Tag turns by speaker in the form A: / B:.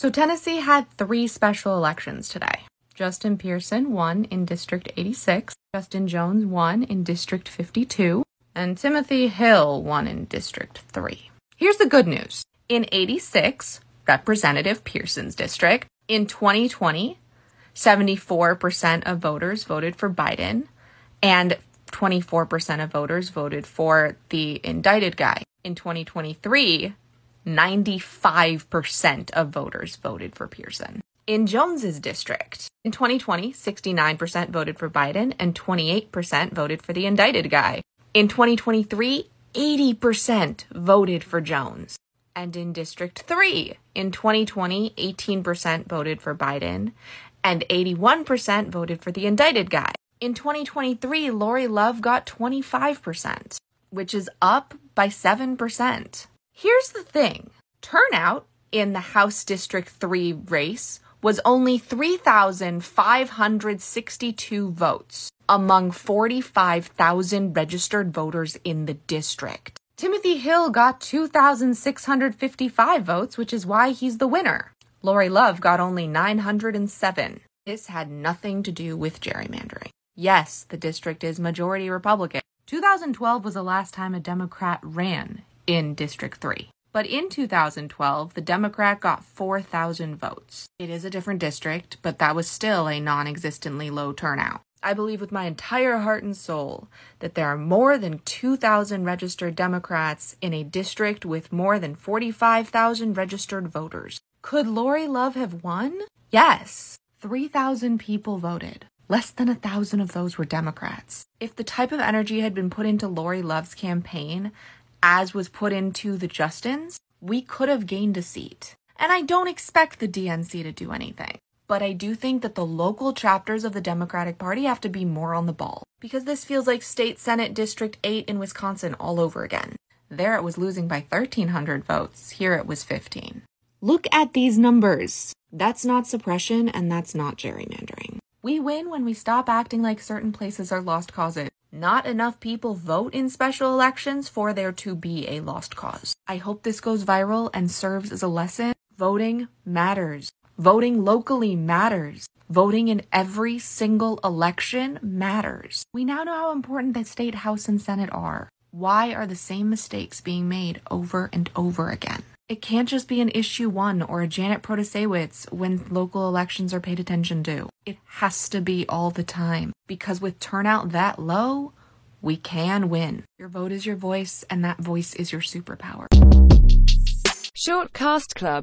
A: So Tennessee had three special elections today. Justin Pearson won in District 86, Justin Jones won in District 52, and Timothy Hill won in District 3. Here's the good news. In 86, Representative Pearson's district, in 2020, 74% of voters voted for Biden and 24% of voters voted for the indicted guy. In 2023, 95% of voters voted for Pearson. In Jones's district, in 2020, 69% voted for Biden and 28% voted for the indicted guy. In 2023, 80% voted for Jones. And in District 3, in 2020, 18% voted for Biden and 81% voted for the indicted guy. In 2023, Lori Love got 25%, which is up by 7%. Here's the thing turnout in the House District 3 race was only 3,562 votes among 45,000 registered voters in the district. Timothy Hill got 2,655 votes, which is why he's the winner. Lori Love got only 907. This had nothing to do with gerrymandering. Yes, the district is majority Republican. 2012 was the last time a Democrat ran in District 3. But in 2012, the Democrat got 4,000 votes. It is a different district, but that was still a non existently low turnout. I believe with my entire heart and soul that there are more than 2,000 registered Democrats in a district with more than 45,000 registered voters. Could Lori Love have won? Yes. 3,000 people voted. Less than a thousand of those were Democrats. If the type of energy had been put into Lori Love's campaign as was put into the Justins, we could have gained a seat. And I don't expect the DNC to do anything. But I do think that the local chapters of the Democratic Party have to be more on the ball because this feels like State Senate District 8 in Wisconsin all over again. There it was losing by 1,300 votes, here it was 15. Look at these numbers. That's not suppression and that's not gerrymandering. We win when we stop acting like certain places are lost causes. Not enough people vote in special elections for there to be a lost cause. I hope this goes viral and serves as a lesson. Voting matters. Voting locally matters. Voting in every single election matters. We now know how important the state house and senate are. Why are the same mistakes being made over and over again? It can't just be an issue one or a Janet Protasiewicz when local elections are paid attention to. It has to be all the time because with turnout that low, we can win. Your vote is your voice, and that voice is your superpower.
B: Shortcast Club